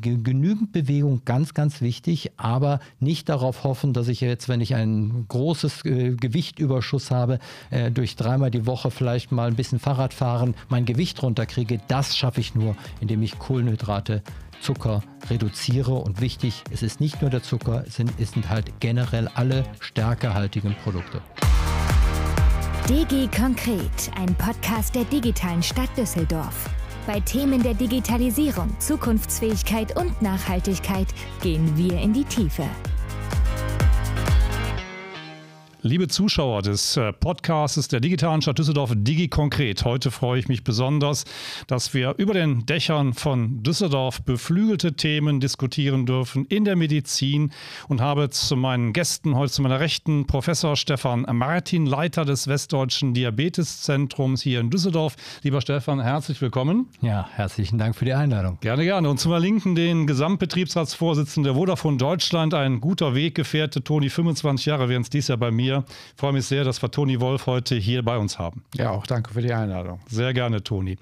genügend Bewegung, ganz, ganz wichtig, aber nicht darauf hoffen, dass ich jetzt, wenn ich ein großes äh, Gewichtüberschuss habe, äh, durch dreimal die Woche vielleicht mal ein bisschen Fahrrad fahren, mein Gewicht runterkriege. Das schaffe ich nur, indem ich Kohlenhydrate Zucker reduziere. Und wichtig, es ist nicht nur der Zucker, es sind, es sind halt generell alle stärkehaltigen Produkte. DG Konkret, ein Podcast der digitalen Stadt Düsseldorf. Bei Themen der Digitalisierung, Zukunftsfähigkeit und Nachhaltigkeit gehen wir in die Tiefe. Liebe Zuschauer des äh, Podcasts der digitalen Stadt Düsseldorf Digi Konkret, heute freue ich mich besonders, dass wir über den Dächern von Düsseldorf beflügelte Themen diskutieren dürfen in der Medizin und habe zu meinen Gästen heute zu meiner Rechten Professor Stefan Martin, Leiter des Westdeutschen Diabeteszentrums hier in Düsseldorf. Lieber Stefan, herzlich willkommen. Ja, herzlichen Dank für die Einladung. Gerne, gerne. Und zu meiner Linken den Gesamtbetriebsratsvorsitzenden der Vodafone Deutschland, ein guter Weggefährte, Toni, 25 Jahre wären es dies Jahr bei mir hier. Ich freue mich sehr, dass wir Toni Wolf heute hier bei uns haben. Ja, auch danke für die Einladung. Sehr gerne, Toni.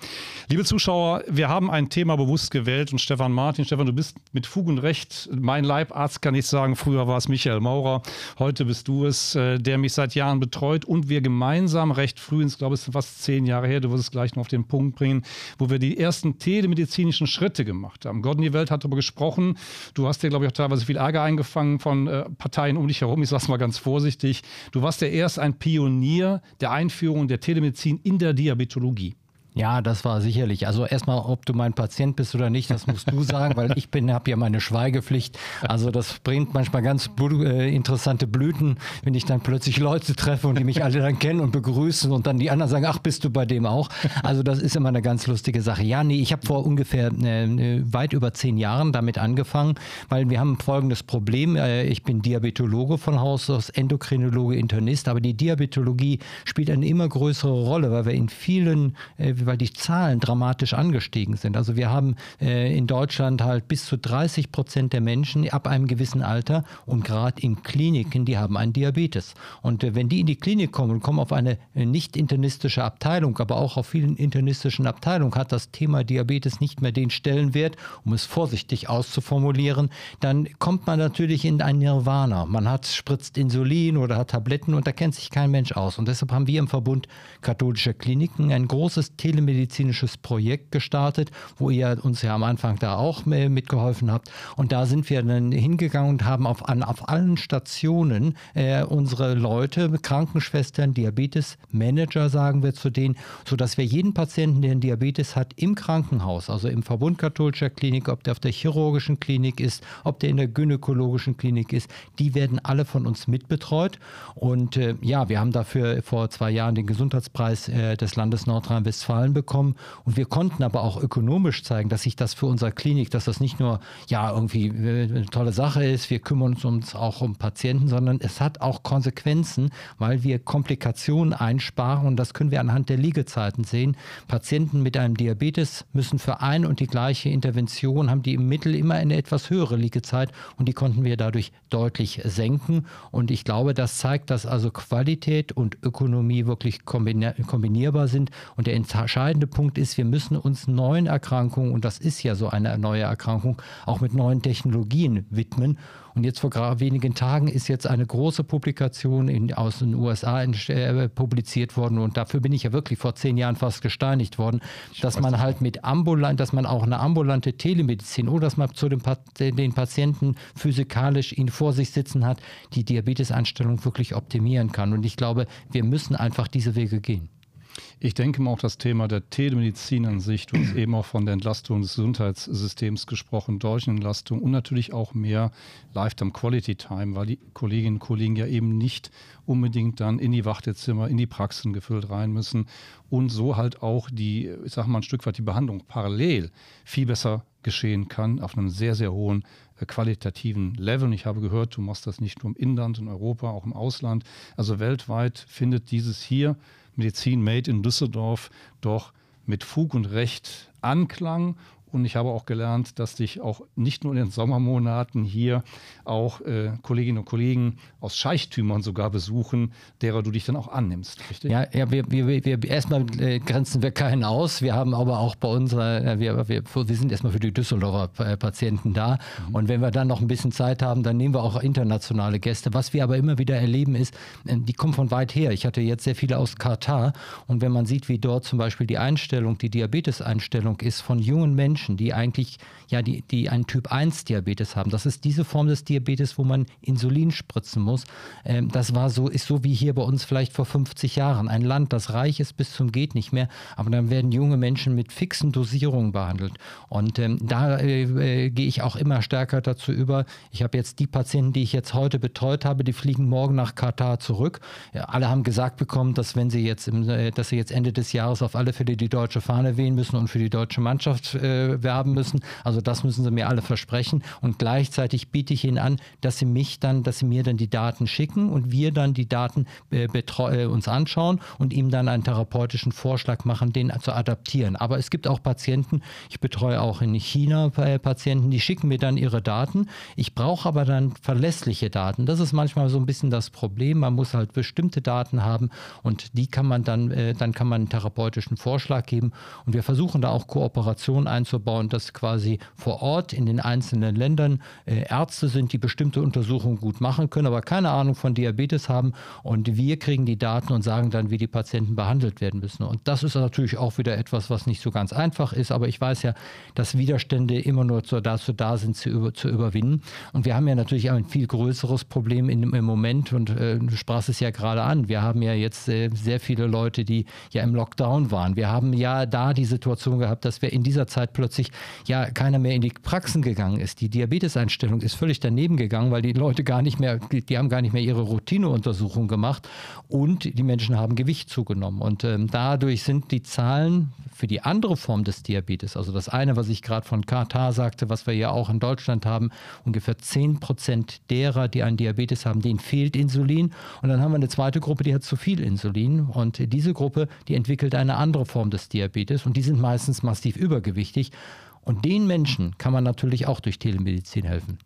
Liebe Zuschauer, wir haben ein Thema bewusst gewählt und Stefan Martin, Stefan, du bist mit Fug und Recht mein Leibarzt, kann ich sagen. Früher war es Michael Maurer, heute bist du es, äh, der mich seit Jahren betreut und wir gemeinsam recht früh, ich glaube, es ist fast zehn Jahre her, du wirst es gleich noch auf den Punkt bringen, wo wir die ersten telemedizinischen Schritte gemacht haben. Gott in die Welt hat darüber gesprochen. Du hast dir, glaube ich, auch teilweise viel Ärger eingefangen von äh, Parteien um dich herum. Ich sage es mal ganz vorsichtig. Du warst ja erst ein Pionier der Einführung der Telemedizin in der Diabetologie. Ja, das war sicherlich. Also erstmal, ob du mein Patient bist oder nicht, das musst du sagen, weil ich bin, habe ja meine Schweigepflicht. Also das bringt manchmal ganz äh, interessante Blüten, wenn ich dann plötzlich Leute treffe und die mich alle dann kennen und begrüßen und dann die anderen sagen, ach, bist du bei dem auch? Also das ist immer eine ganz lustige Sache. Ja, nee, ich habe vor ungefähr äh, weit über zehn Jahren damit angefangen, weil wir haben folgendes Problem. Äh, ich bin Diabetologe von Haus aus, Endokrinologe, Internist, aber die Diabetologie spielt eine immer größere Rolle, weil wir in vielen äh, weil die Zahlen dramatisch angestiegen sind. Also wir haben äh, in Deutschland halt bis zu 30 Prozent der Menschen ab einem gewissen Alter und gerade in Kliniken, die haben einen Diabetes. Und äh, wenn die in die Klinik kommen und kommen auf eine äh, nicht internistische Abteilung, aber auch auf vielen internistischen Abteilungen hat das Thema Diabetes nicht mehr den Stellenwert, um es vorsichtig auszuformulieren, dann kommt man natürlich in ein Nirvana. Man hat spritzt Insulin oder hat Tabletten und da kennt sich kein Mensch aus. Und deshalb haben wir im Verbund katholischer Kliniken ein großes Thema telemedizinisches Projekt gestartet, wo ihr uns ja am Anfang da auch mitgeholfen habt. Und da sind wir dann hingegangen und haben auf, an, auf allen Stationen äh, unsere Leute, Krankenschwestern, Diabetes-Manager, sagen wir zu denen, sodass wir jeden Patienten, der Diabetes hat, im Krankenhaus, also im Verbund katholischer Klinik, ob der auf der chirurgischen Klinik ist, ob der in der gynäkologischen Klinik ist, die werden alle von uns mitbetreut. Und äh, ja, wir haben dafür vor zwei Jahren den Gesundheitspreis äh, des Landes Nordrhein-Westfalen Zahlen bekommen. Und wir konnten aber auch ökonomisch zeigen, dass sich das für unsere Klinik, dass das nicht nur ja irgendwie äh, eine tolle Sache ist, wir kümmern uns auch um Patienten, sondern es hat auch Konsequenzen, weil wir Komplikationen einsparen und das können wir anhand der Liegezeiten sehen. Patienten mit einem Diabetes müssen für ein und die gleiche Intervention haben die im Mittel immer eine etwas höhere Liegezeit und die konnten wir dadurch deutlich senken. Und ich glaube, das zeigt, dass also Qualität und Ökonomie wirklich kombinierbar sind und der entscheidende Punkt ist, wir müssen uns neuen Erkrankungen, und das ist ja so eine neue Erkrankung, auch mit neuen Technologien widmen. Und jetzt vor wenigen Tagen ist jetzt eine große Publikation in, aus den USA in, äh, publiziert worden und dafür bin ich ja wirklich vor zehn Jahren fast gesteinigt worden, ich dass man halt mit ambulant, dass man auch eine ambulante Telemedizin oder dass man zu dem, den Patienten physikalisch ihn vor sich sitzen hat, die Diabeteseinstellung wirklich optimieren kann. Und ich glaube, wir müssen einfach diese Wege gehen. Ich denke mal auch das Thema der Telemedizin an sich, du hast eben auch von der Entlastung des Gesundheitssystems gesprochen, deutschen Entlastung und natürlich auch mehr Lifetime Quality Time, weil die Kolleginnen und Kollegen ja eben nicht unbedingt dann in die Wartezimmer, in die Praxen gefüllt rein müssen und so halt auch die, ich sag mal ein Stück weit die Behandlung parallel viel besser geschehen kann auf einem sehr, sehr hohen äh, qualitativen Level. Und ich habe gehört, du machst das nicht nur im Inland, in Europa, auch im Ausland. Also weltweit findet dieses hier Medizin Made in Düsseldorf doch mit Fug und Recht Anklang und ich habe auch gelernt, dass dich auch nicht nur in den Sommermonaten hier auch äh, Kolleginnen und Kollegen aus Scheichtümern sogar besuchen, derer du dich dann auch annimmst, richtig? Ja, ja wir, wir, wir erstmal äh, grenzen wir keinen aus. Wir haben aber auch bei unserer, äh, wir, wir, wir sind erstmal für die Düsseldorfer äh, Patienten da. Mhm. Und wenn wir dann noch ein bisschen Zeit haben, dann nehmen wir auch internationale Gäste. Was wir aber immer wieder erleben ist, die kommen von weit her. Ich hatte jetzt sehr viele aus Katar und wenn man sieht, wie dort zum Beispiel die Einstellung, die Diabeteseinstellung ist von jungen Menschen, die eigentlich, ja, die, die einen Typ 1 Diabetes haben. Das ist diese Form des Diabetes, wo man Insulin spritzen muss. Ähm, das war so, ist so wie hier bei uns vielleicht vor 50 Jahren. Ein Land, das reich ist bis zum geht nicht mehr, aber dann werden junge Menschen mit fixen Dosierungen behandelt. Und ähm, da äh, äh, gehe ich auch immer stärker dazu über. Ich habe jetzt die Patienten, die ich jetzt heute betreut habe, die fliegen morgen nach Katar zurück. Ja, alle haben gesagt bekommen, dass wenn sie jetzt, im, äh, dass sie jetzt Ende des Jahres auf alle Fälle die deutsche Fahne wehen müssen und für die deutsche Mannschaft äh, werben müssen. Also das müssen sie mir alle versprechen. Und gleichzeitig biete ich ihnen an, dass sie mich dann, dass sie mir dann die Daten schicken und wir dann die Daten äh, äh, uns anschauen und ihm dann einen therapeutischen Vorschlag machen, den zu adaptieren. Aber es gibt auch Patienten, ich betreue auch in China äh, Patienten, die schicken mir dann ihre Daten. Ich brauche aber dann verlässliche Daten. Das ist manchmal so ein bisschen das Problem. Man muss halt bestimmte Daten haben und die kann man dann, äh, dann kann man einen therapeutischen Vorschlag geben. Und wir versuchen da auch Kooperation einzubauen, dass quasi vor Ort in den einzelnen Ländern äh, Ärzte sind, die bestimmte Untersuchungen gut machen können, aber keine Ahnung von Diabetes haben. Und wir kriegen die Daten und sagen dann, wie die Patienten behandelt werden müssen. Und das ist natürlich auch wieder etwas, was nicht so ganz einfach ist. Aber ich weiß ja, dass Widerstände immer nur dazu da sind, zu, über, zu überwinden. Und wir haben ja natürlich ein viel größeres Problem in, im Moment. Und äh, du sprachst es ja gerade an. Wir haben ja jetzt äh, sehr viele Leute, die ja im Lockdown waren. Wir haben ja da die Situation gehabt, dass wir in dieser Zeit plötzlich ja keiner mehr in die Praxen gegangen ist. Die Diabeteseinstellung ist völlig daneben gegangen, weil die Leute gar nicht mehr, die haben gar nicht mehr ihre Routineuntersuchung gemacht und die Menschen haben Gewicht zugenommen. Und ähm, dadurch sind die Zahlen für die andere Form des Diabetes, also das eine, was ich gerade von Katar sagte, was wir ja auch in Deutschland haben, ungefähr 10 Prozent derer, die einen Diabetes haben, denen fehlt Insulin. Und dann haben wir eine zweite Gruppe, die hat zu viel Insulin. Und diese Gruppe, die entwickelt eine andere Form des Diabetes und die sind meistens massiv übergewichtig. Und den Menschen kann man natürlich auch durch Telemedizin helfen.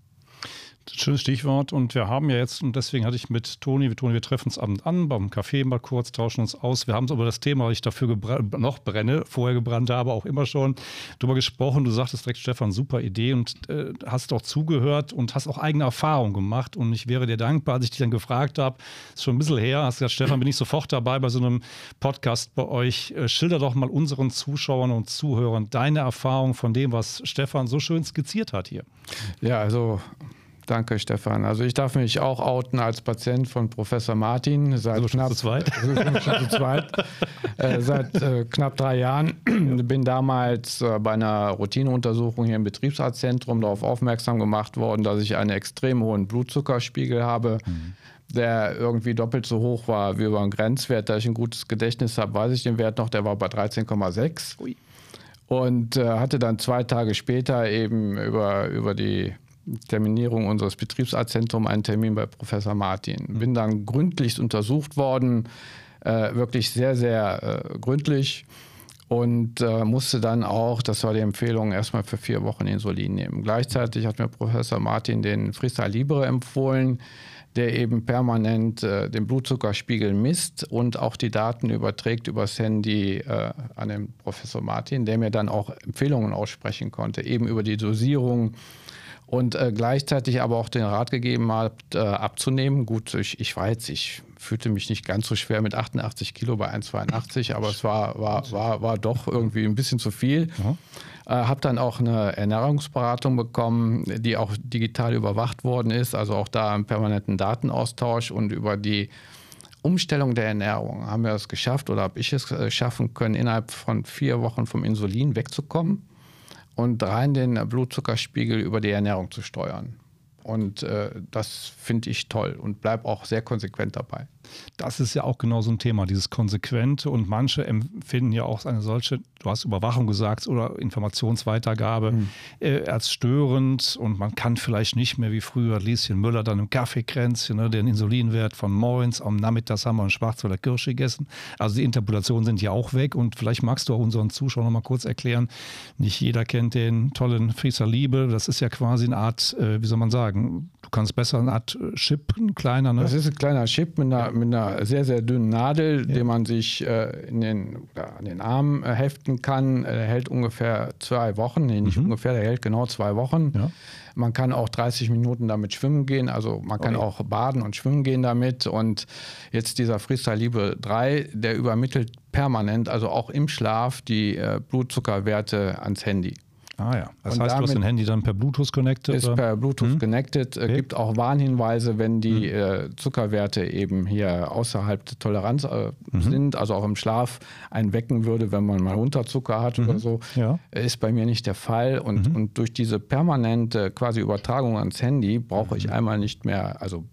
Schönes Stichwort. Und wir haben ja jetzt, und deswegen hatte ich mit Toni, wir, Toni, wir treffen uns Abend an, beim Café mal kurz, tauschen uns aus. Wir haben über das Thema, weil ich dafür noch brenne, vorher gebrannt habe, auch immer schon drüber gesprochen. Du sagtest direkt, Stefan, super Idee und äh, hast auch zugehört und hast auch eigene Erfahrungen gemacht. Und ich wäre dir dankbar, als ich dich dann gefragt habe, ist schon ein bisschen her, hast gesagt, Stefan, bin ich sofort dabei bei so einem Podcast bei euch. Äh, schilder doch mal unseren Zuschauern und Zuhörern deine Erfahrung von dem, was Stefan so schön skizziert hat hier. Ja, also Danke, Stefan. Also ich darf mich auch outen als Patient von Professor Martin seit also knapp, zweit. zu zweit. äh, seit äh, knapp drei Jahren. Bin damals äh, bei einer Routineuntersuchung hier im Betriebsarztzentrum darauf aufmerksam gemacht worden, dass ich einen extrem hohen Blutzuckerspiegel habe. Mhm. Der irgendwie doppelt so hoch war wie über einen Grenzwert. Da ich ein gutes Gedächtnis habe, weiß ich den Wert noch. Der war bei 13,6. Und hatte dann zwei Tage später eben über, über die Terminierung unseres Betriebsarztzentrums einen Termin bei Professor Martin. Mhm. Bin dann gründlich untersucht worden, äh, wirklich sehr, sehr äh, gründlich und äh, musste dann auch, das war die Empfehlung, erstmal für vier Wochen Insulin nehmen. Gleichzeitig hat mir Professor Martin den Freestyle Libre empfohlen, der eben permanent äh, den Blutzuckerspiegel misst und auch die Daten überträgt übers Handy äh, an den Professor Martin, der mir dann auch Empfehlungen aussprechen konnte, eben über die Dosierung und äh, gleichzeitig aber auch den Rat gegeben hat, äh, abzunehmen. Gut, ich, ich war jetzt, ich fühlte mich nicht ganz so schwer mit 88 Kilo bei 1,82, aber es war, war, war, war doch irgendwie ein bisschen zu viel. Mhm. Äh, habe dann auch eine Ernährungsberatung bekommen, die auch digital überwacht worden ist, also auch da einen permanenten Datenaustausch und über die Umstellung der Ernährung haben wir es geschafft oder habe ich es äh, schaffen können, innerhalb von vier Wochen vom Insulin wegzukommen und rein den Blutzuckerspiegel über die Ernährung zu steuern. Und äh, das finde ich toll und bleibe auch sehr konsequent dabei. Das ist ja auch genau so ein Thema, dieses Konsequente und manche empfinden ja auch eine solche, du hast Überwachung gesagt oder Informationsweitergabe mhm. äh, als störend und man kann vielleicht nicht mehr wie früher Lieschen Müller dann im Kaffeekränzchen ne, den Insulinwert von Moins am Nachmittag haben wir einen Schwarzwälder Kirsch gegessen. Also die Interpolationen sind ja auch weg und vielleicht magst du auch unseren Zuschauern noch mal kurz erklären, nicht jeder kennt den tollen Frieser Liebe, das ist ja quasi eine Art, äh, wie soll man sagen, du kannst besser eine Art Chip, ein kleiner. Ne? Das ist ein kleiner Chip mit einer, mit einer sehr, sehr dünnen Nadel, ja. den man sich äh, in den, an den Arm äh, heften kann. Der hält ungefähr zwei Wochen, nee, nicht mhm. ungefähr, der hält genau zwei Wochen. Ja. Man kann auch 30 Minuten damit schwimmen gehen, also man kann okay. auch baden und schwimmen gehen damit. Und jetzt dieser Freestyle Libre 3, der übermittelt permanent, also auch im Schlaf, die äh, Blutzuckerwerte ans Handy. Ah ja, das und heißt, du hast dein Handy dann per Bluetooth connected? Ist oder? per Bluetooth hm? connected. Okay. Gibt auch Warnhinweise, wenn die hm. äh, Zuckerwerte eben hier außerhalb der Toleranz äh, mhm. sind, also auch im Schlaf einen wecken würde, wenn man mal Unterzucker hat mhm. oder so. Ja. Ist bei mir nicht der Fall. Und, mhm. und durch diese permanente quasi Übertragung ans Handy brauche ich mhm. einmal nicht mehr, also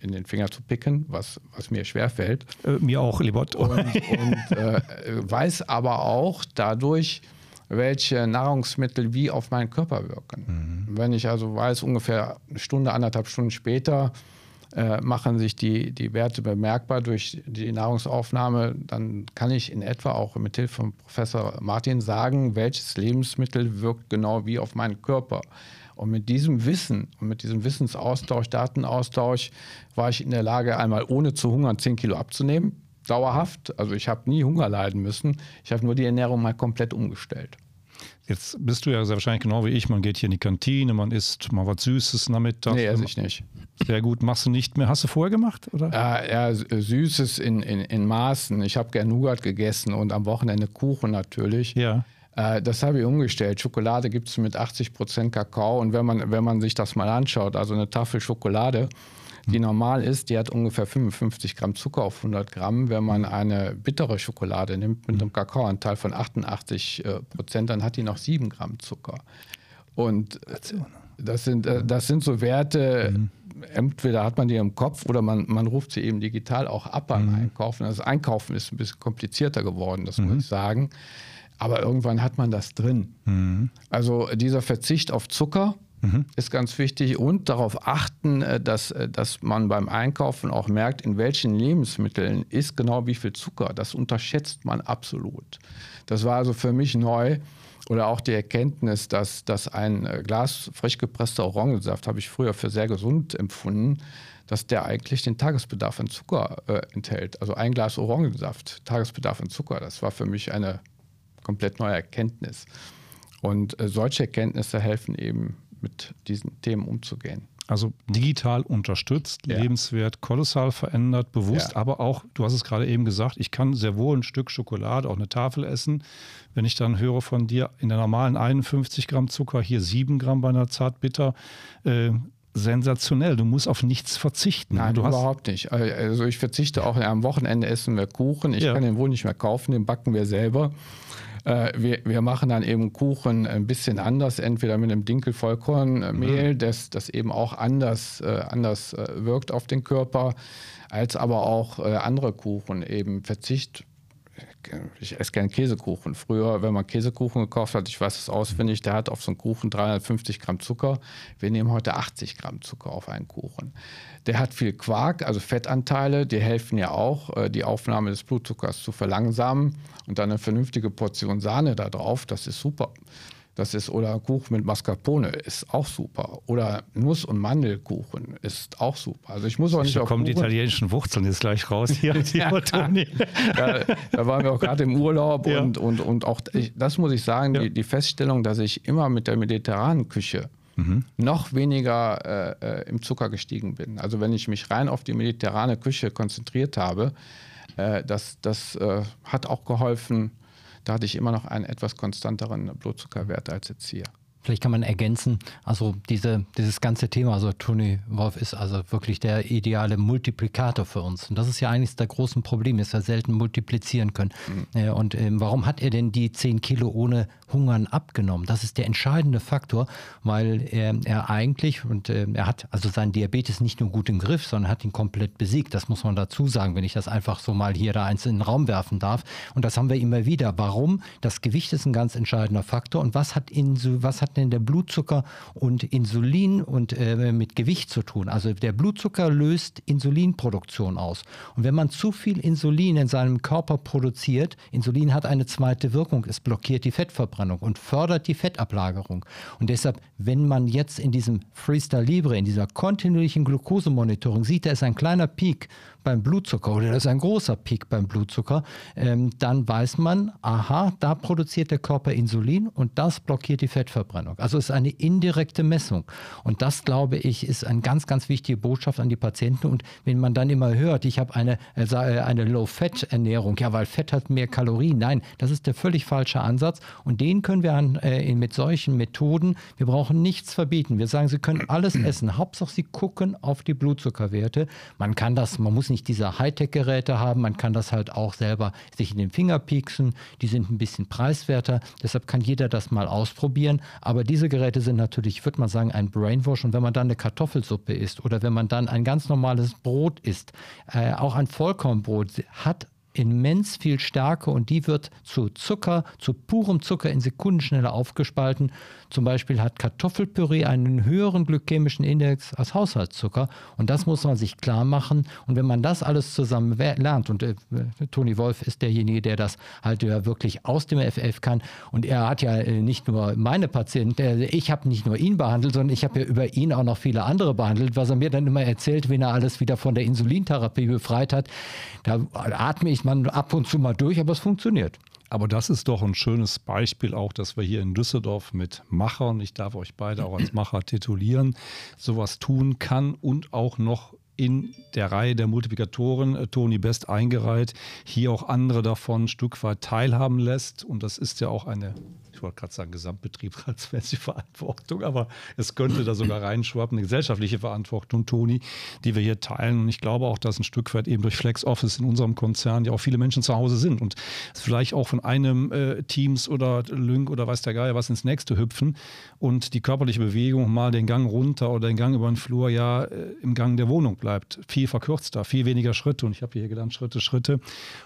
in den Finger zu picken, was, was mir schwerfällt. Äh, mir auch, Libot. Und, und äh, weiß aber auch dadurch, welche Nahrungsmittel wie auf meinen Körper wirken. Mhm. Wenn ich also weiß, ungefähr eine Stunde, anderthalb Stunden später äh, machen sich die, die Werte bemerkbar durch die Nahrungsaufnahme, dann kann ich in etwa auch mit Hilfe von Professor Martin sagen, welches Lebensmittel wirkt genau wie auf meinen Körper. Und mit diesem Wissen und mit diesem Wissensaustausch, Datenaustausch, war ich in der Lage, einmal ohne zu hungern 10 Kilo abzunehmen dauerhaft. Also ich habe nie Hunger leiden müssen. Ich habe nur die Ernährung mal komplett umgestellt. Jetzt bist du ja sehr wahrscheinlich genau wie ich. Man geht hier in die Kantine, man isst mal was Süßes damit. Nee, esse ich nicht. Sehr gut. Machst du nicht mehr? Hast du vorher gemacht? Oder? Äh, ja, Süßes in, in, in Maßen. Ich habe gerne Nougat gegessen und am Wochenende Kuchen natürlich. Ja. Äh, das habe ich umgestellt. Schokolade gibt es mit 80 Prozent Kakao. Und wenn man, wenn man sich das mal anschaut, also eine Tafel Schokolade, die normal ist, die hat ungefähr 55 Gramm Zucker auf 100 Gramm. Wenn man eine bittere Schokolade nimmt mit einem Kakaoanteil von 88 äh, Prozent, dann hat die noch 7 Gramm Zucker. Und das sind, äh, das sind so Werte, mhm. entweder hat man die im Kopf oder man, man ruft sie eben digital auch ab beim mhm. Einkaufen. Das Einkaufen ist ein bisschen komplizierter geworden, das mhm. muss ich sagen. Aber irgendwann hat man das drin. Mhm. Also dieser Verzicht auf Zucker, mhm. ist ganz wichtig. Und darauf achten, äh, dass, äh, dass man beim Einkaufen auch merkt, in welchen Lebensmitteln ist genau wie viel Zucker. Das unterschätzt man absolut. Das war also für mich neu. Oder auch die Erkenntnis, dass, dass ein äh, Glas frisch gepresster Orangensaft, habe ich früher für sehr gesund empfunden, dass der eigentlich den Tagesbedarf an Zucker äh, enthält. Also ein Glas Orangensaft, Tagesbedarf an Zucker. Das war für mich eine komplett neue Erkenntnis. Und äh, solche Erkenntnisse helfen eben mit diesen Themen umzugehen. Also digital unterstützt, ja. lebenswert, kolossal verändert, bewusst, ja. aber auch, du hast es gerade eben gesagt, ich kann sehr wohl ein Stück Schokolade, auch eine Tafel essen. Wenn ich dann höre von dir, in der normalen 51 Gramm Zucker, hier 7 Gramm bei einer Zartbitter, äh, sensationell. Du musst auf nichts verzichten. Nein, du überhaupt nicht. Also ich verzichte auch am Wochenende essen wir Kuchen. Ich ja. kann den wohl nicht mehr kaufen, den backen wir selber. Äh, wir, wir machen dann eben Kuchen ein bisschen anders, entweder mit einem Dinkel-Vollkornmehl, mhm. das, das eben auch anders, äh, anders äh, wirkt auf den Körper, als aber auch äh, andere Kuchen eben Verzicht ich esse gerne Käsekuchen. Früher, wenn man Käsekuchen gekauft hat, ich weiß es auswendig, der hat auf so einen Kuchen 350 Gramm Zucker. Wir nehmen heute 80 Gramm Zucker auf einen Kuchen. Der hat viel Quark, also Fettanteile, die helfen ja auch, äh, die Aufnahme des Blutzuckers zu verlangsamen. Und dann eine vernünftige Portion Sahne da drauf, das ist super. Das ist, oder Kuchen mit Mascarpone ist auch super. Oder Nuss- und Mandelkuchen ist auch super. Also ich muss auch nicht da kommen Kuchen. die italienischen Wurzeln jetzt gleich raus hier. ja, da, da, waren wir auch gerade im Urlaub ja. und, und, und auch, das muss ich sagen, ja. die, die, Feststellung, dass ich immer mit der mediterranen Küche mhm. noch weniger äh, äh, im Zucker gestiegen bin. Also wenn ich mich rein auf die mediterrane Küche konzentriert habe, äh, das, das äh, hat auch geholfen, da hatte ich immer noch einen etwas konstanteren Blutzuckerwert als jetzt hier. Vielleicht kann man ergänzen, also diese, dieses ganze Thema, also Tony Wolf ist also wirklich der ideale Multiplikator für uns. Und das ist ja eines der großen Probleme, dass wir selten multiplizieren können. Mhm. Und ähm, warum hat er denn die 10 Kilo ohne Hungern abgenommen? Das ist der entscheidende Faktor, weil er, er eigentlich, und äh, er hat also seinen Diabetes nicht nur gut im Griff, sondern hat ihn komplett besiegt. Das muss man dazu sagen, wenn ich das einfach so mal hier da eins in den Raum werfen darf. Und das haben wir immer wieder. Warum? Das Gewicht ist ein ganz entscheidender Faktor. Und was hat, Insu, was hat denn der Blutzucker und Insulin und äh, mit Gewicht zu tun? Also der Blutzucker löst Insulinproduktion aus. Und wenn man zu viel Insulin in seinem Körper produziert, Insulin hat eine zweite Wirkung. Es blockiert die Fettverbrennung und fördert die Fettablagerung. Und deshalb, wenn man jetzt in diesem Freestyle Libre, in dieser kontinuierlichen Glukosemonitoring sieht, da ist ein kleiner Peak beim Blutzucker oder das ist ein großer Peak beim Blutzucker, ähm, dann weiß man, aha, da produziert der Körper Insulin und das blockiert die Fettverbrennung. Also es ist eine indirekte Messung. Und das, glaube ich, ist eine ganz, ganz wichtige Botschaft an die Patienten. Und wenn man dann immer hört, ich habe eine, äh, äh, eine Low-Fat-Ernährung, ja, weil Fett hat mehr Kalorien. Nein, das ist der völlig falsche Ansatz. Und den können wir an, äh, mit solchen Methoden, wir brauchen nichts verbieten. Wir sagen, Sie können alles essen. Hauptsache, Sie gucken auf die Blutzuckerwerte. Man kann das, man muss nicht diese Hightech-Geräte haben, man kann das halt auch selber sich in den Finger pieksen. Die sind ein bisschen preiswerter, deshalb kann jeder das mal ausprobieren. Aber diese Geräte sind natürlich, würde man sagen, ein Brainwash. Und wenn man dann eine Kartoffelsuppe isst oder wenn man dann ein ganz normales Brot isst, äh, auch ein Vollkornbrot hat immens viel Stärke und die wird zu Zucker, zu purem Zucker in Sekundenschnelle aufgespalten. Zum Beispiel hat Kartoffelpüree einen höheren glykämischen Index als Haushaltszucker und das muss man sich klar machen. Und wenn man das alles zusammen lernt, und äh, Toni Wolf ist derjenige, der das halt ja wirklich aus dem FF kann und er hat ja äh, nicht nur meine Patienten, äh, ich habe nicht nur ihn behandelt, sondern ich habe ja über ihn auch noch viele andere behandelt, was er mir dann immer erzählt, wenn er alles wieder von der Insulintherapie befreit hat. Da atme ich man ab und zu mal durch, aber es funktioniert. Aber das ist doch ein schönes Beispiel auch, dass wir hier in Düsseldorf mit Machern, ich darf euch beide auch als Macher titulieren, sowas tun kann und auch noch in der Reihe der Multiplikatoren äh, Toni Best eingereiht, hier auch andere davon ein Stück weit teilhaben lässt. Und das ist ja auch eine ich wollte gerade sagen, gesamtbetriebsratsmäßige Verantwortung, aber es könnte da sogar reinschwappen, eine gesellschaftliche Verantwortung, Toni, die wir hier teilen. Und ich glaube auch, dass ein Stück weit eben durch Flex Office in unserem Konzern ja auch viele Menschen zu Hause sind und vielleicht auch von einem äh, Teams oder Lync oder weiß der Geier was ins nächste hüpfen und die körperliche Bewegung mal den Gang runter oder den Gang über den Flur ja äh, im Gang der Wohnung bleibt. Viel verkürzter, viel weniger Schritte. Und ich habe hier gelernt, Schritte, Schritte.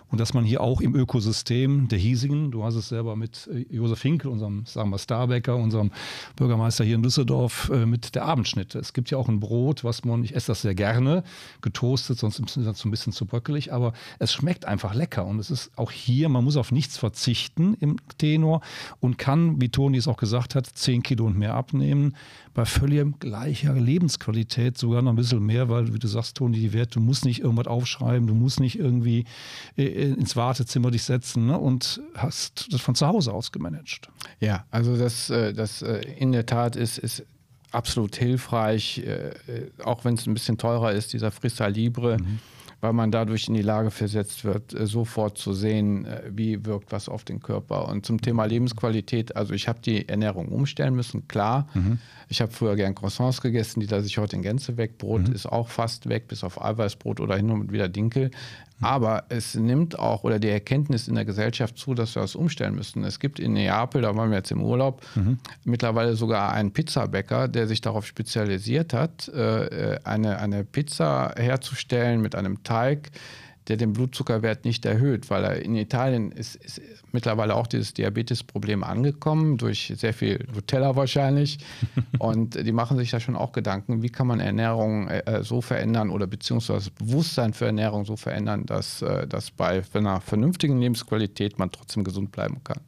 Und dass man hier auch im Ökosystem der hiesigen, du hast es selber mit äh, Josef Hink Winkel, unserem, sagen wir, Starbäcker, unserem Bürgermeister hier in Düsseldorf, äh, mit der Abendschnitte. Es gibt ja auch ein Brot, was man, ich esse das sehr gerne, getoastet, sonst ist es so ein bisschen zu bröckelig, aber es schmeckt einfach lecker. Und es ist auch hier, man muss auf nichts verzichten im Tenor und kann, wie Toni es auch gesagt hat, 10 Kilo und mehr abnehmen bei völlig gleicher Lebensqualität sogar noch ein bisschen mehr, weil, wie du sagst, Toni, die Werte, du musst nicht irgendwas aufschreiben, du musst nicht irgendwie äh, ins Wartezimmer dich setzen ne, und hast das von zu Hause aus gemanagt. Ja, also das, äh, das äh, in der Tat ist, ist absolut hilfreich, auch wenn es ein bisschen teurer ist, dieser Freestyle Libre. Mhm weil man dadurch in die Lage versetzt wird, äh, sofort zu sehen, äh, wie wirkt was auf den Körper. Und zum Thema Lebensqualität, also ich habe die Ernährung umstellen müssen, klar. Mhm. Ich habe früher gern Croissants gegessen, die lasse ich heute in Gänze weg. Brot mhm. ist auch fast weg, bis auf Eiweißbrot oder hin und wieder Dinkel. Aber es nimmt auch oder die Erkenntnis in der Gesellschaft zu, dass wir das umstellen müssen. Es gibt in Neapel, da waren wir jetzt im Urlaub, mhm. mittlerweile sogar einen Pizzabäcker, der sich darauf spezialisiert hat, äh, eine, eine Pizza herzustellen mit einem Teig, der den Blutzuckerwert nicht erhöht, weil er in Italien ist, ist mittlerweile auch dieses Diabetesproblem angekommen, durch sehr viel Nutella wahrscheinlich. Und die machen sich da schon auch Gedanken, wie kann man Ernährung äh, so verändern oder beziehungsweise Bewusstsein für Ernährung so verändern, dass, äh, dass bei einer vernünftigen Lebensqualität man trotzdem gesund bleiben kann.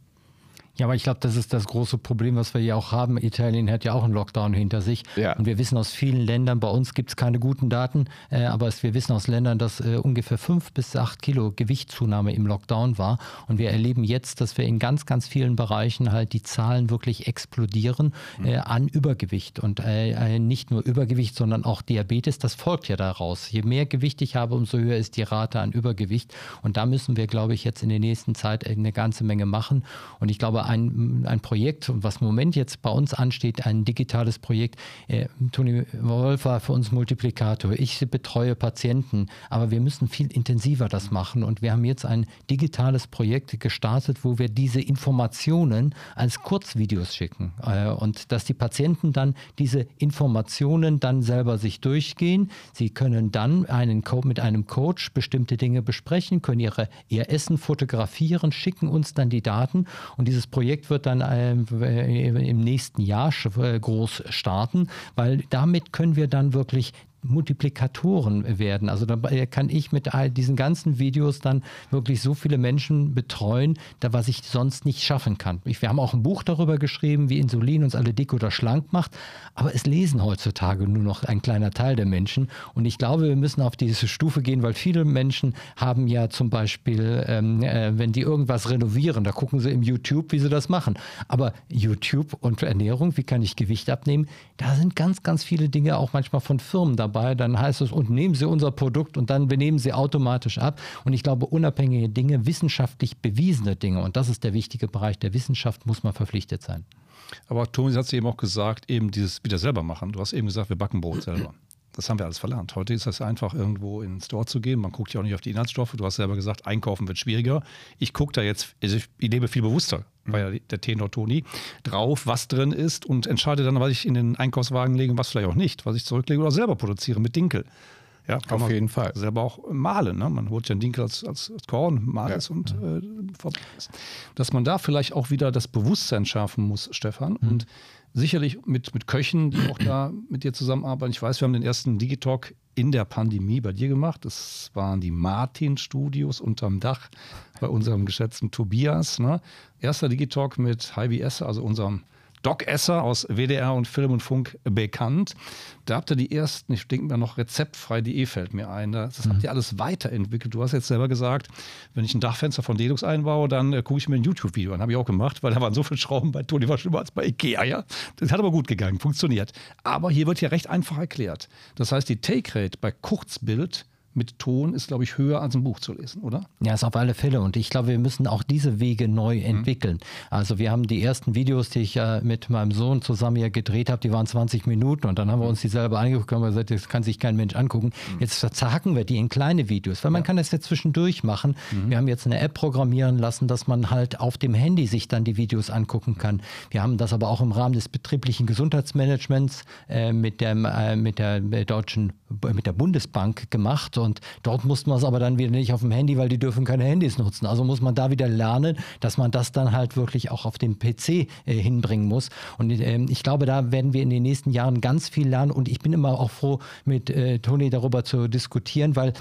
Ja, aber ich glaube, das ist das große Problem, was wir hier auch haben. Italien hat ja auch einen Lockdown hinter sich. Ja. Und wir wissen aus vielen Ländern, bei uns gibt es keine guten Daten, äh, aber es, wir wissen aus Ländern, dass äh, ungefähr fünf bis acht Kilo Gewichtszunahme im Lockdown war. Und wir erleben jetzt, dass wir in ganz, ganz vielen Bereichen halt die Zahlen wirklich explodieren äh, mhm. an Übergewicht. Und äh, äh, nicht nur Übergewicht, sondern auch Diabetes, das folgt ja daraus. Je mehr Gewicht ich habe, umso höher ist die Rate an Übergewicht. Und da müssen wir, glaube ich, jetzt in der nächsten Zeit eine ganze Menge machen. Und ich glaube, ein, ein Projekt, was im Moment jetzt bei uns ansteht, ein digitales Projekt. Äh, Toni Wolf war für uns Multiplikator. Ich betreue Patienten, aber wir müssen viel intensiver das machen. Und wir haben jetzt ein digitales Projekt gestartet, wo wir diese Informationen als Kurzvideos schicken. Äh, und dass die Patienten dann diese Informationen dann selber sich durchgehen. Sie können dann einen Co mit einem Coach bestimmte Dinge besprechen, können ihre, ihr Essen fotografieren, schicken uns dann die Daten. Und dieses Projekt wird dann äh, im nächsten Jahr äh, groß starten, weil damit können wir dann wirklich Multiplikatoren werden. Also da kann ich mit all diesen ganzen Videos dann wirklich so viele Menschen betreuen, da was ich sonst nicht schaffen kann. wir haben auch ein Buch darüber geschrieben, wie Insulin uns alle dick oder schlank macht, aber es lesen heutzutage nur noch ein kleiner Teil der Menschen. Und ich glaube, wir müssen auf diese Stufe gehen, weil viele Menschen haben ja zum Beispiel, ähm, äh, wenn die irgendwas renovieren, da gucken sie im YouTube, wie sie das machen. Aber YouTube und Ernährung, wie kann ich Gewicht abnehmen, da sind ganz, ganz viele Dinge auch manchmal von Firmen dabei dabei, dann heißt es, und nehmen Sie unser Produkt und dann benehmen Sie automatisch ab. Und ich glaube, unabhängige Dinge, wissenschaftlich bewiesene Dinge, und das ist der wichtige Bereich der Wissenschaft, muss man verpflichtet sein. Aber Thomas hat es eben auch gesagt, eben dieses wieder selber machen. Du hast eben gesagt, wir backen Brot selber. Das haben wir alles verlernt. Heute ist es einfach, irgendwo in den Store zu gehen. Man guckt ja auch nicht auf die Inhaltsstoffe. Du hast selber gesagt, einkaufen wird schwieriger. Ich gucke da jetzt, also ich lebe viel bewusster, war ja der Tenor Toni, drauf, was drin ist und entscheide dann, was ich in den Einkaufswagen lege und was vielleicht auch nicht, was ich zurücklege oder selber produziere mit Dinkel. Ja, auf jeden Fall. Selber auch mahlen. Ne? Man holt ja einen Dinkel als, als, Korn, malt ja. es und äh, Dass man da vielleicht auch wieder das Bewusstsein schärfen muss, Stefan. Mhm. Und sicherlich mit, mit Köchen, die auch da mit dir zusammenarbeiten. Ich weiß, wir haben den ersten Digitalk in der Pandemie bei dir gemacht. Das waren die Martin-Studios unterm Dach bei unserem geschätzten Tobias. Ne? Erster Digitalk mit Heidi Esser, also unserem Doc Esser aus WDR und Film und Funk bekannt. Da habt ihr die ersten, ich denke mir noch rezeptfrei.de fällt mir ein. Das mhm. habt ihr alles weiterentwickelt. Du hast jetzt selber gesagt, wenn ich ein Dachfenster von Dedux einbaue, dann äh, gucke ich mir ein YouTube-Video an. Habe ich auch gemacht, weil da waren so viele Schrauben bei Toni war schlimmer als bei Ikea. Ja? Das hat aber gut gegangen, funktioniert. Aber hier wird ja recht einfach erklärt. Das heißt, die Take-Rate bei Kurzbild mit Ton ist, glaube ich, höher als ein Buch zu lesen, oder? Ja, ist auf alle Fälle. Und ich glaube, wir müssen auch diese Wege neu mhm. entwickeln. Also wir haben die ersten Videos, die ich ja mit meinem Sohn zusammen hier gedreht habe, die waren 20 Minuten und dann haben wir uns die selber angeguckt und gesagt, das kann sich kein Mensch angucken. Mhm. Jetzt verzagen wir die in kleine Videos, weil man ja. kann das jetzt zwischendurch machen. Mhm. Wir haben jetzt eine App programmieren lassen, dass man halt auf dem Handy sich dann die Videos angucken kann. Wir haben das aber auch im Rahmen des betrieblichen Gesundheitsmanagements äh, mit, dem, äh, mit der deutschen mit der Bundesbank gemacht und dort mussten wir es aber dann wieder nicht auf dem Handy, weil die dürfen keine Handys nutzen. Also muss man da wieder lernen, dass man das dann halt wirklich auch auf dem PC äh, hinbringen muss. Und äh, ich glaube, da werden wir in den nächsten Jahren ganz viel lernen und ich bin immer auch froh, mit äh, Toni darüber zu diskutieren, weil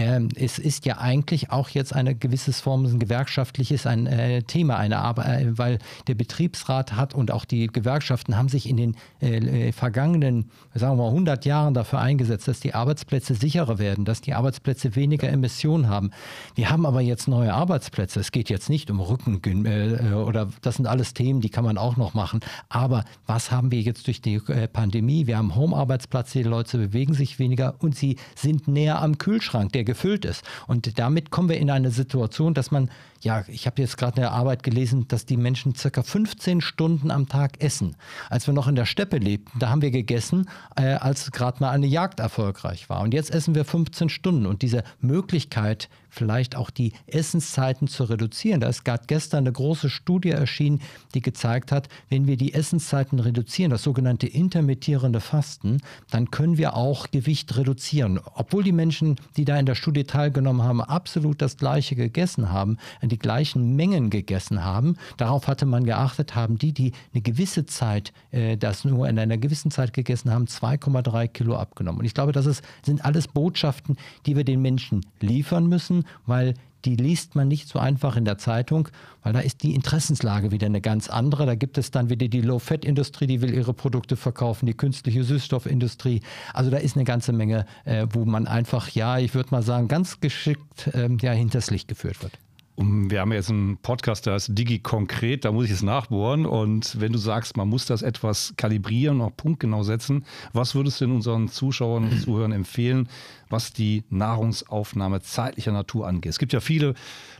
ähm, es ist ja eigentlich auch jetzt eine gewisse Form, ein gewerkschaftliches ein äh, Thema, eine Arbeit, äh, weil der Betriebsrat hat und auch die Gewerkschaften haben sich in den äh, äh vergangenen, sagen wir mal, 100 Jahren dafür eingesetzt, dass die Arbeitsplätze sicherer werden, dass die Arbeitsplätze weniger Emissionen haben. Wir haben aber jetzt neue Arbeitsplätze. Es geht jetzt nicht um Rücken äh, äh, oder das sind alles Themen, die kann man auch noch machen. Aber was haben wir jetzt durch die Pandemie? Wir haben Home-Arbeitsplätze, die Leute bewegen sich weniger und sie sind näher am Kühlschrank. Der gefüllt ist. Und damit kommen wir in eine Situation, dass man, ja, ich habe jetzt gerade eine Arbeit gelesen, dass die Menschen circa 15 Stunden am Tag essen. Als wir noch in der Steppe lebten, da haben wir gegessen, äh, als gerade mal eine Jagd erfolgreich war. Und jetzt essen wir 15 Stunden. Und diese Möglichkeit, vielleicht auch die Essenszeiten zu reduzieren. Da ist gerade gestern eine große Studie erschienen, die gezeigt hat, wenn wir die Essenszeiten reduzieren, das sogenannte intermittierende Fasten, dann können wir auch Gewicht reduzieren. Obwohl die Menschen, die da in der Studie teilgenommen haben, absolut das gleiche gegessen haben, die gleichen Mengen gegessen haben, darauf hatte man geachtet, haben die, die eine gewisse Zeit, äh, das nur in einer gewissen Zeit gegessen haben, 2,3 Kilo abgenommen. Und ich glaube, das ist, sind alles Botschaften, die wir den Menschen liefern müssen weil die liest man nicht so einfach in der Zeitung, weil da ist die Interessenslage wieder eine ganz andere. Da gibt es dann wieder die Low-Fat-Industrie, die will ihre Produkte verkaufen, die künstliche Süßstoffindustrie. Also da ist eine ganze Menge, äh, wo man einfach, ja, ich würde mal sagen, ganz geschickt ähm, ja, hinters Licht geführt wird. Wir haben jetzt einen Podcast, der heißt Digi konkret, da muss ich es nachbohren. Und wenn du sagst, man muss das etwas kalibrieren, auch punktgenau setzen, was würdest du denn unseren Zuschauern und Zuhörern empfehlen, was die Nahrungsaufnahme zeitlicher Natur angeht? Es gibt ja viele,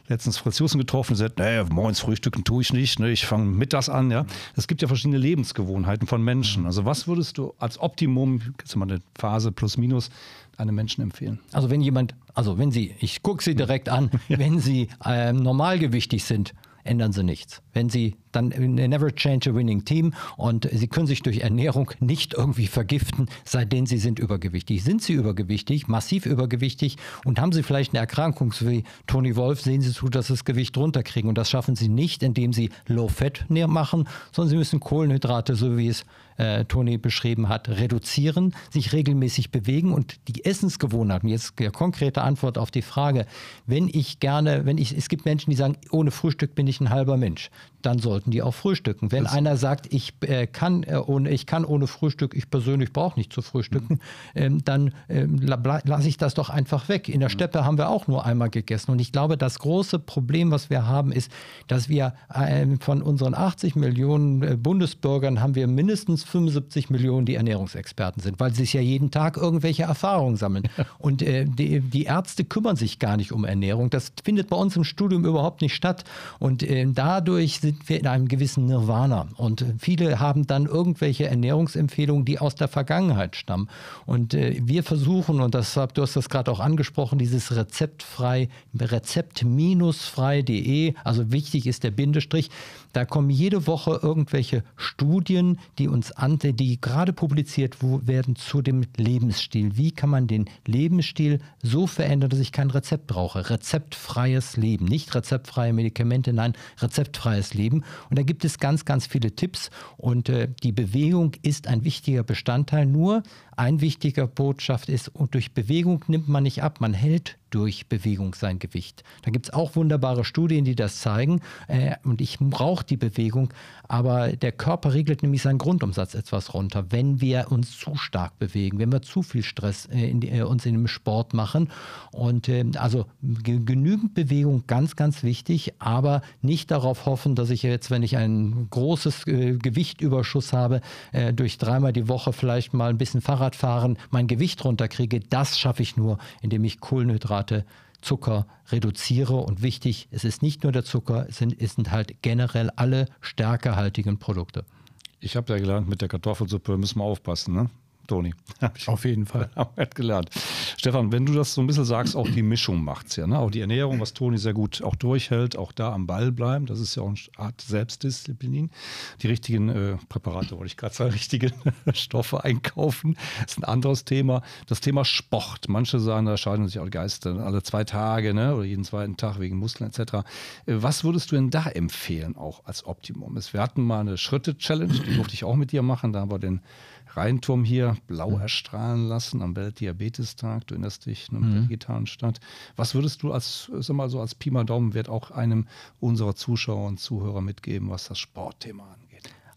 letztens Fritz Jussen getroffen, der sagt, naja, morgens frühstücken tue ich nicht, ne, ich fange mittags an. Ja. Es gibt ja verschiedene Lebensgewohnheiten von Menschen. Also was würdest du als Optimum, jetzt mal eine Phase plus minus, einem Menschen empfehlen? Also wenn jemand, also wenn Sie, ich gucke Sie direkt an, wenn Sie äh, normalgewichtig sind, ändern Sie nichts. Wenn Sie dann never change a winning team und Sie können sich durch Ernährung nicht irgendwie vergiften, seitdem Sie sind übergewichtig. Sind Sie übergewichtig, massiv übergewichtig und haben Sie vielleicht eine Erkrankung wie Tony Wolf, sehen Sie zu, dass Sie das Gewicht runterkriegen. Und das schaffen Sie nicht, indem Sie Low Fat machen, sondern Sie müssen Kohlenhydrate, so wie es äh, Toni beschrieben hat, reduzieren, sich regelmäßig bewegen und die Essensgewohnheiten. Jetzt eine konkrete Antwort auf die Frage, wenn ich gerne, wenn ich, es gibt Menschen, die sagen, ohne Frühstück bin ich ein halber Mensch, dann sollten die auch frühstücken. Wenn das einer sagt, ich äh, kann äh, ohne, ich kann ohne Frühstück, ich persönlich brauche nicht zu frühstücken, mhm. ähm, dann ähm, lasse ich das doch einfach weg. In der mhm. Steppe haben wir auch nur einmal gegessen und ich glaube, das große Problem, was wir haben, ist, dass wir äh, von unseren 80 Millionen äh, Bundesbürgern haben wir mindestens 75 Millionen, die Ernährungsexperten sind, weil sie sich ja jeden Tag irgendwelche Erfahrungen sammeln. Und äh, die, die, Ärzte kümmern sich gar nicht um Ernährung. Das findet bei uns im Studium überhaupt nicht statt. Und äh, dadurch sind wir in einem gewissen Nirvana. Und viele haben dann irgendwelche Ernährungsempfehlungen, die aus der Vergangenheit stammen. Und äh, wir versuchen, und das, du hast das gerade auch angesprochen, dieses rezeptfrei, rezept-frei.de, also wichtig ist der Bindestrich, da kommen jede Woche irgendwelche Studien, die uns an, die gerade publiziert werden zu dem Lebensstil. Wie kann man den Lebensstil so verändern, dass ich kein Rezept brauche? Rezeptfreies Leben, nicht rezeptfreie Medikamente, nein, rezeptfreies Leben. Und da gibt es ganz, ganz viele Tipps. Und äh, die Bewegung ist ein wichtiger Bestandteil. Nur ein wichtiger Botschaft ist, und durch Bewegung nimmt man nicht ab, man hält durch Bewegung sein Gewicht. Da gibt es auch wunderbare Studien, die das zeigen. Äh, und ich brauche die Bewegung, aber der Körper regelt nämlich seinen Grundumsatz etwas runter, wenn wir uns zu stark bewegen, wenn wir zu viel Stress äh, in äh, uns in dem Sport machen. Und äh, also genügend Bewegung, ganz, ganz wichtig, aber nicht darauf hoffen, dass ich jetzt, wenn ich ein großes äh, Gewichtüberschuss habe, äh, durch dreimal die Woche vielleicht mal ein bisschen Fahrrad fahren, mein Gewicht runterkriege. Das schaffe ich nur, indem ich Kohlenhydrate Zucker reduziere. Und wichtig, es ist nicht nur der Zucker, es sind, es sind halt generell alle stärkehaltigen Produkte. Ich habe ja gelernt, mit der Kartoffelsuppe müssen wir aufpassen. Ne? Toni. Auf jeden Fall. Haben gelernt. Stefan, wenn du das so ein bisschen sagst, auch die Mischung macht es ja. Ne? Auch die Ernährung, was Toni sehr gut auch durchhält, auch da am Ball bleiben. Das ist ja auch eine Art Selbstdisziplin. Die richtigen äh, Präparate, wollte ich gerade sagen, richtige Stoffe einkaufen, ist ein anderes Thema. Das Thema Sport. Manche sagen, da scheiden sich auch Geister alle zwei Tage ne? oder jeden zweiten Tag wegen Muskeln etc. Äh, was würdest du denn da empfehlen, auch als Optimum? Wir hatten mal eine Schritte-Challenge, die durfte ich auch mit dir machen. Da haben wir den Rheinturm hier blau mhm. erstrahlen lassen am Weltdiabetestag. Du erinnerst dich, ne, mit mhm. der digitalen Stadt. Was würdest du als, sag mal so als Pi mal Daumenwert auch einem unserer Zuschauer und Zuhörer mitgeben, was das Sportthema angeht?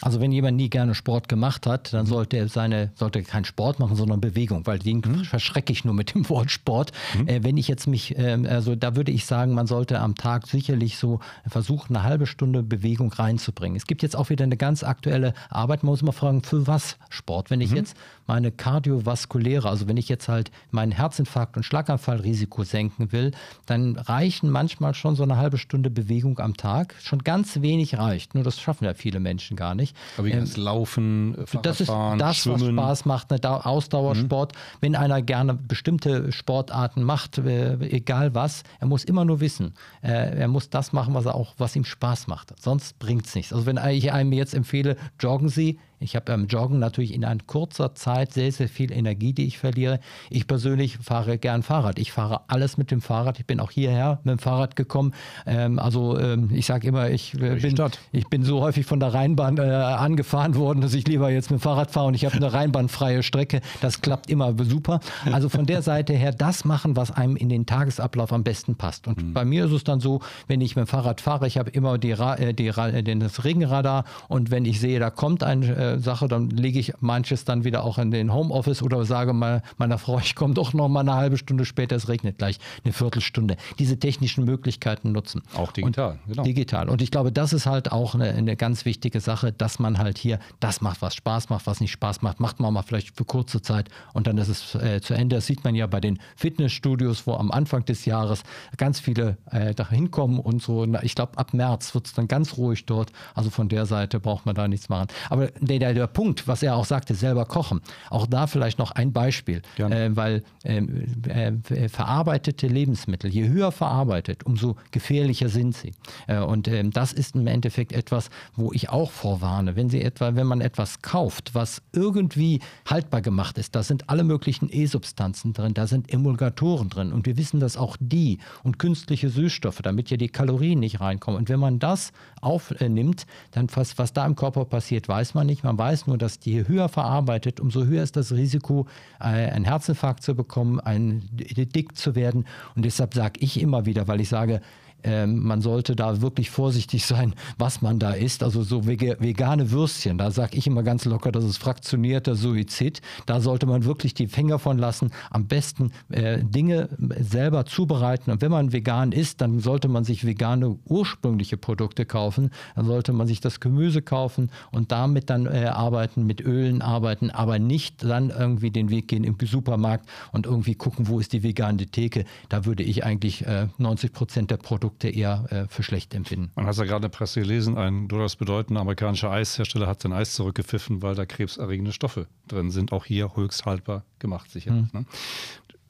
Also wenn jemand nie gerne Sport gemacht hat, dann sollte er seine, sollte keinen Sport machen, sondern Bewegung, weil den mhm. verschrecke ich nur mit dem Wort Sport. Mhm. Äh, wenn ich jetzt mich, äh, also da würde ich sagen, man sollte am Tag sicherlich so versuchen, eine halbe Stunde Bewegung reinzubringen. Es gibt jetzt auch wieder eine ganz aktuelle Arbeit, man muss mal fragen, für was Sport? Wenn ich mhm. jetzt meine kardiovaskuläre, also wenn ich jetzt halt mein Herzinfarkt und Schlaganfallrisiko senken will, dann reichen manchmal schon so eine halbe Stunde Bewegung am Tag. Schon ganz wenig reicht. Nur das schaffen ja viele Menschen gar nicht. Aber wie ähm, Laufen, Fahrradfahren, Das ist das, Schwimmen. was Spaß macht, eine Ausdauersport. Mhm. Wenn einer gerne bestimmte Sportarten macht, äh, egal was, er muss immer nur wissen. Äh, er muss das machen, was er auch, was ihm Spaß macht. Sonst bringt es nichts. Also wenn ich einem jetzt empfehle, joggen Sie, ich habe beim Joggen natürlich in einer kurzer Zeit sehr, sehr viel Energie, die ich verliere. Ich persönlich fahre gern Fahrrad. Ich fahre alles mit dem Fahrrad. Ich bin auch hierher mit dem Fahrrad gekommen. Ähm, also ähm, ich sage immer, ich, äh, bin, ich bin so häufig von der Rheinbahn äh, angefahren worden, dass ich lieber jetzt mit dem Fahrrad fahre und ich habe eine rheinbahnfreie Strecke. Das klappt immer super. Also von der Seite her das machen, was einem in den Tagesablauf am besten passt. Und mhm. bei mir ist es dann so, wenn ich mit dem Fahrrad fahre, ich habe immer die, äh, die, äh, das Regenradar und wenn ich sehe, da kommt ein äh, Sache, dann lege ich manches dann wieder auch in den Homeoffice oder sage mal meiner Frau, ich komme doch noch mal eine halbe Stunde später, es regnet gleich eine Viertelstunde. Diese technischen Möglichkeiten nutzen. Auch digital, und genau. Digital. Und ich glaube, das ist halt auch eine, eine ganz wichtige Sache, dass man halt hier das macht, was Spaß macht, was nicht Spaß macht, macht man mal vielleicht für kurze Zeit und dann ist es äh, zu Ende. Das sieht man ja bei den Fitnessstudios, wo am Anfang des Jahres ganz viele äh, da hinkommen und so. Ich glaube, ab März wird es dann ganz ruhig dort. Also von der Seite braucht man da nichts machen. Aber der, der, der Punkt, was er auch sagte, selber kochen, auch da vielleicht noch ein Beispiel, äh, weil ähm, äh, verarbeitete Lebensmittel, je höher verarbeitet, umso gefährlicher sind sie. Äh, und ähm, das ist im Endeffekt etwas, wo ich auch vorwarne. Wenn Sie etwa, wenn man etwas kauft, was irgendwie haltbar gemacht ist, da sind alle möglichen E-Substanzen drin, da sind Emulgatoren drin und wir wissen, dass auch die und künstliche Süßstoffe, damit ja die Kalorien nicht reinkommen. Und wenn man das aufnimmt, dann was, was da im Körper passiert, weiß man nicht. Man weiß nur, dass die höher verarbeitet, umso höher ist das Risiko, äh, einen Herzinfarkt zu bekommen, ein dick zu werden. Und deshalb sage ich immer wieder, weil ich sage, ähm, man sollte da wirklich vorsichtig sein, was man da isst. Also so vegane Würstchen, da sage ich immer ganz locker, das ist fraktionierter Suizid. Da sollte man wirklich die Finger von lassen. Am besten äh, Dinge selber zubereiten. Und wenn man vegan isst, dann sollte man sich vegane ursprüngliche Produkte kaufen. Dann sollte man sich das Gemüse kaufen und damit dann äh, arbeiten, mit Ölen arbeiten, aber nicht dann irgendwie den Weg gehen im Supermarkt und irgendwie gucken, wo ist die vegane Theke. Da würde ich eigentlich äh, 90 Prozent der Produkte Produkte eher äh, für schlecht empfinden. Man hat ja gerade in der Presse gelesen, ein durchaus bedeutender amerikanischer Eishersteller hat sein Eis zurückgepfiffen, weil da krebserregende Stoffe drin sind. Auch hier höchst haltbar gemacht, sicherlich. Mhm. Ne?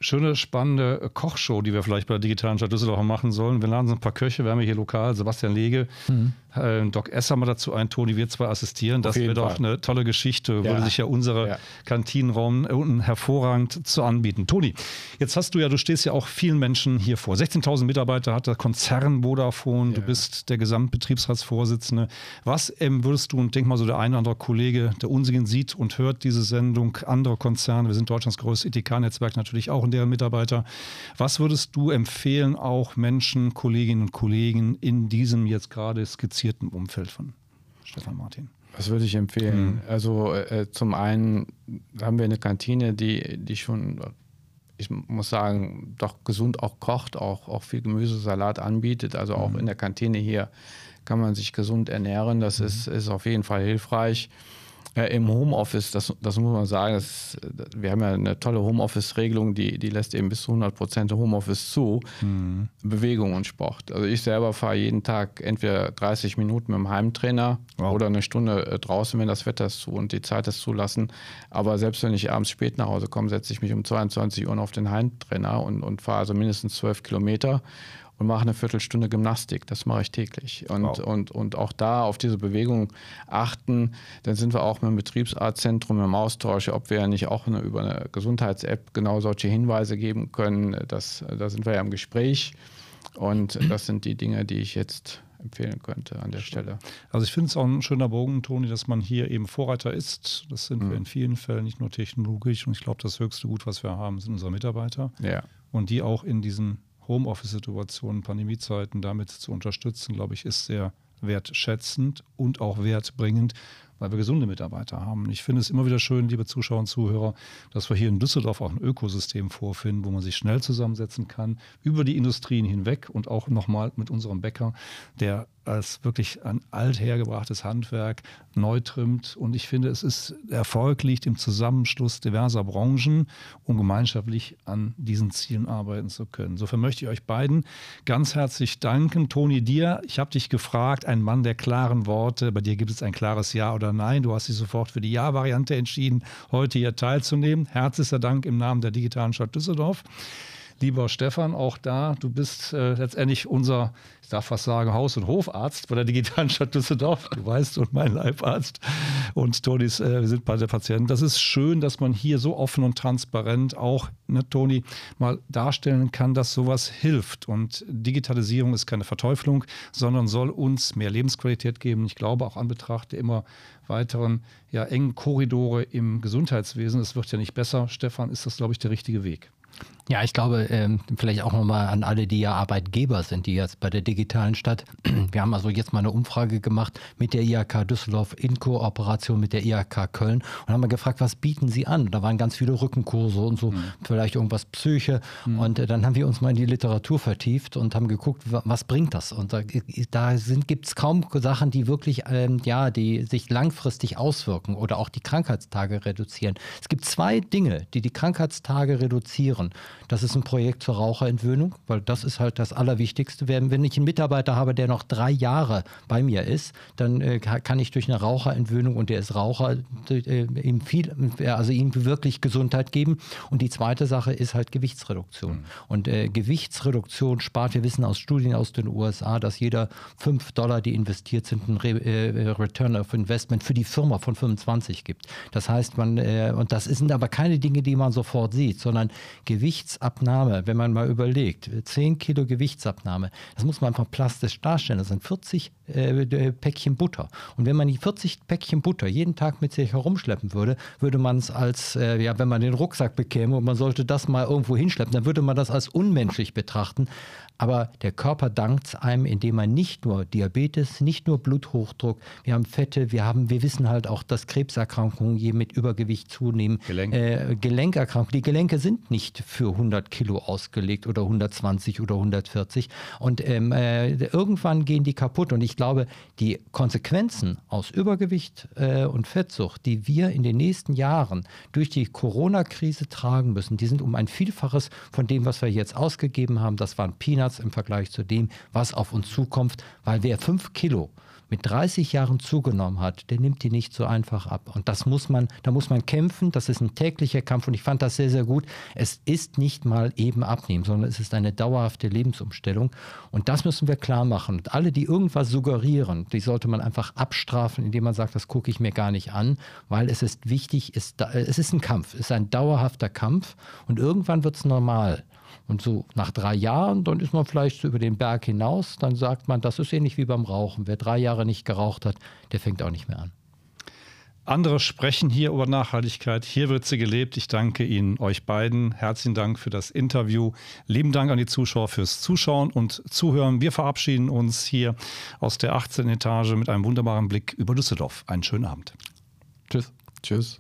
Schöne, spannende Kochshow, die wir vielleicht bei der digitalen Stadt Düsseldorf machen sollen. Wir laden so ein paar Köche, wir haben hier lokal Sebastian Lege, mhm. äh, Doc Esser mal dazu ein, Toni, wir zwei assistieren. Das wäre doch eine tolle Geschichte, ja. würde sich ja unsere ja. Kantinenraum unten hervorragend zu anbieten. Toni, jetzt hast du ja, du stehst ja auch vielen Menschen hier vor. 16.000 Mitarbeiter hat der Konzern Vodafone, ja. du bist der Gesamtbetriebsratsvorsitzende. Was ähm, würdest du, und denk mal so der eine oder andere Kollege, der unseren sieht und hört diese Sendung, andere Konzerne, wir sind Deutschlands größtes ETK-Netzwerk natürlich auch in deren Mitarbeiter. Was würdest du empfehlen, auch Menschen, Kolleginnen und Kollegen in diesem jetzt gerade skizzierten Umfeld von Stefan Martin? Was würde ich empfehlen? Mhm. Also äh, zum einen haben wir eine Kantine, die, die schon, ich muss sagen, doch gesund auch kocht, auch, auch viel Gemüsesalat anbietet. Also auch mhm. in der Kantine hier kann man sich gesund ernähren. Das mhm. ist, ist auf jeden Fall hilfreich. Äh, Im Homeoffice, das, das muss man sagen, das, wir haben ja eine tolle Homeoffice-Regelung, die, die lässt eben bis zu 100 Prozent Homeoffice zu. Mhm. Bewegung und Sport. Also ich selber fahre jeden Tag entweder 30 Minuten mit dem Heimtrainer wow. oder eine Stunde äh, draußen, wenn das Wetter es zu und die Zeit es zulassen. Aber selbst wenn ich abends spät nach Hause komme, setze ich mich um 22 Uhr auf den Heimtrainer und, und fahre also mindestens 12 Kilometer und mache eine Viertelstunde Gymnastik. Das mache ich täglich. Und, wow. und, und auch da auf diese Bewegung achten. Dann sind wir auch mit dem Betriebsarztzentrum im Austausch, ob wir ja nicht auch eine, über eine Gesundheits-App genau solche Hinweise geben können. Das, da sind wir ja im Gespräch. Und das sind die Dinge, die ich jetzt empfehlen könnte an der Stelle. Also ich finde es auch ein schöner Bogen, Toni, dass man hier eben Vorreiter ist. Das sind mhm. wir in vielen Fällen, nicht nur technologisch. Und ich glaube, das höchste Gut, was wir haben, sind unsere Mitarbeiter. Ja. Und die auch in diesen Homeoffice-Situationen, Pandemiezeiten damit zu unterstützen, glaube ich, ist sehr wertschätzend und auch wertbringend, weil wir gesunde Mitarbeiter haben. Ich finde es immer wieder schön, liebe Zuschauer und Zuhörer, dass wir hier in Düsseldorf auch ein Ökosystem vorfinden, wo man sich schnell zusammensetzen kann, über die Industrien hinweg und auch nochmal mit unserem Bäcker, der als wirklich ein althergebrachtes Handwerk neu trimmt. Und ich finde, es ist Erfolg liegt im Zusammenschluss diverser Branchen, um gemeinschaftlich an diesen Zielen arbeiten zu können. Insofern möchte ich euch beiden ganz herzlich danken. Toni, dir, ich habe dich gefragt, ein Mann der klaren Worte. Bei dir gibt es ein klares Ja oder Nein. Du hast dich sofort für die Ja-Variante entschieden, heute hier teilzunehmen. Herzlicher Dank im Namen der digitalen Stadt Düsseldorf. Lieber Stefan, auch da, du bist äh, letztendlich unser, ich darf fast sagen, Haus- und Hofarzt bei der digitalen Stadt Düsseldorf, du weißt, und mein Leibarzt und Tonis, äh, wir sind bei der Patienten. Das ist schön, dass man hier so offen und transparent auch, ne, Toni, mal darstellen kann, dass sowas hilft. Und Digitalisierung ist keine Verteuflung, sondern soll uns mehr Lebensqualität geben. Ich glaube auch an Betracht der immer weiteren ja, engen Korridore im Gesundheitswesen, es wird ja nicht besser, Stefan, ist das, glaube ich, der richtige Weg. Ja, ich glaube, ähm, vielleicht auch nochmal an alle, die ja Arbeitgeber sind, die jetzt bei der digitalen Stadt. Wir haben also jetzt mal eine Umfrage gemacht mit der IHK Düsseldorf in Kooperation mit der IHK Köln und haben mal gefragt, was bieten sie an? Da waren ganz viele Rückenkurse und so, mhm. vielleicht irgendwas Psyche. Mhm. Und äh, dann haben wir uns mal in die Literatur vertieft und haben geguckt, was bringt das? Und da, da gibt es kaum Sachen, die wirklich, ähm, ja, die sich langfristig auswirken oder auch die Krankheitstage reduzieren. Es gibt zwei Dinge, die die Krankheitstage reduzieren. Das ist ein Projekt zur Raucherentwöhnung, weil das ist halt das Allerwichtigste. Wenn ich einen Mitarbeiter habe, der noch drei Jahre bei mir ist, dann äh, kann ich durch eine Raucherentwöhnung und der ist Raucher, äh, ihm viel, also ihm wirklich Gesundheit geben. Und die zweite Sache ist halt Gewichtsreduktion. Mhm. Und äh, Gewichtsreduktion spart, wir wissen aus Studien aus den USA, dass jeder fünf Dollar, die investiert sind, ein Re äh, Return of Investment für die Firma von 25 gibt. Das heißt, man, äh, und das sind aber keine Dinge, die man sofort sieht, sondern Gewichtsabnahme, wenn man mal überlegt, 10 Kilo Gewichtsabnahme, das muss man einfach plastisch darstellen. Das sind 40 äh, Päckchen Butter. Und wenn man die 40 Päckchen Butter jeden Tag mit sich herumschleppen würde, würde man es als, äh, ja, wenn man den Rucksack bekäme und man sollte das mal irgendwo hinschleppen, dann würde man das als unmenschlich betrachten. Aber der Körper dankt einem, indem man nicht nur Diabetes, nicht nur Bluthochdruck, wir haben Fette, wir haben, wir wissen halt auch, dass Krebserkrankungen je mit Übergewicht zunehmen. Gelenk. Äh, Gelenkerkrankungen. Die Gelenke sind nicht für 100 Kilo ausgelegt oder 120 oder 140. Und ähm, äh, irgendwann gehen die kaputt. Und ich glaube, die Konsequenzen aus Übergewicht äh, und Fettsucht, die wir in den nächsten Jahren durch die Corona-Krise tragen müssen, die sind um ein Vielfaches von dem, was wir jetzt ausgegeben haben. Das waren Peanuts Peanuts im Vergleich zu dem, was auf uns zukommt, weil wer fünf Kilo mit 30 Jahren zugenommen hat, der nimmt die nicht so einfach ab. Und das muss man, da muss man kämpfen. Das ist ein täglicher Kampf und ich fand das sehr, sehr gut. Es ist nicht mal eben abnehmen, sondern es ist eine dauerhafte Lebensumstellung. Und das müssen wir klar machen. Und alle, die irgendwas suggerieren, die sollte man einfach abstrafen, indem man sagt, das gucke ich mir gar nicht an, weil es ist wichtig, es ist ein Kampf, es ist ein dauerhafter Kampf und irgendwann wird es normal. Und so nach drei Jahren, dann ist man vielleicht so über den Berg hinaus, dann sagt man, das ist ähnlich wie beim Rauchen. Wer drei Jahre nicht geraucht hat, der fängt auch nicht mehr an. Andere sprechen hier über Nachhaltigkeit. Hier wird sie gelebt. Ich danke Ihnen, euch beiden. Herzlichen Dank für das Interview. Lieben Dank an die Zuschauer fürs Zuschauen und Zuhören. Wir verabschieden uns hier aus der 18. Etage mit einem wunderbaren Blick über Düsseldorf. Einen schönen Abend. Tschüss. Tschüss.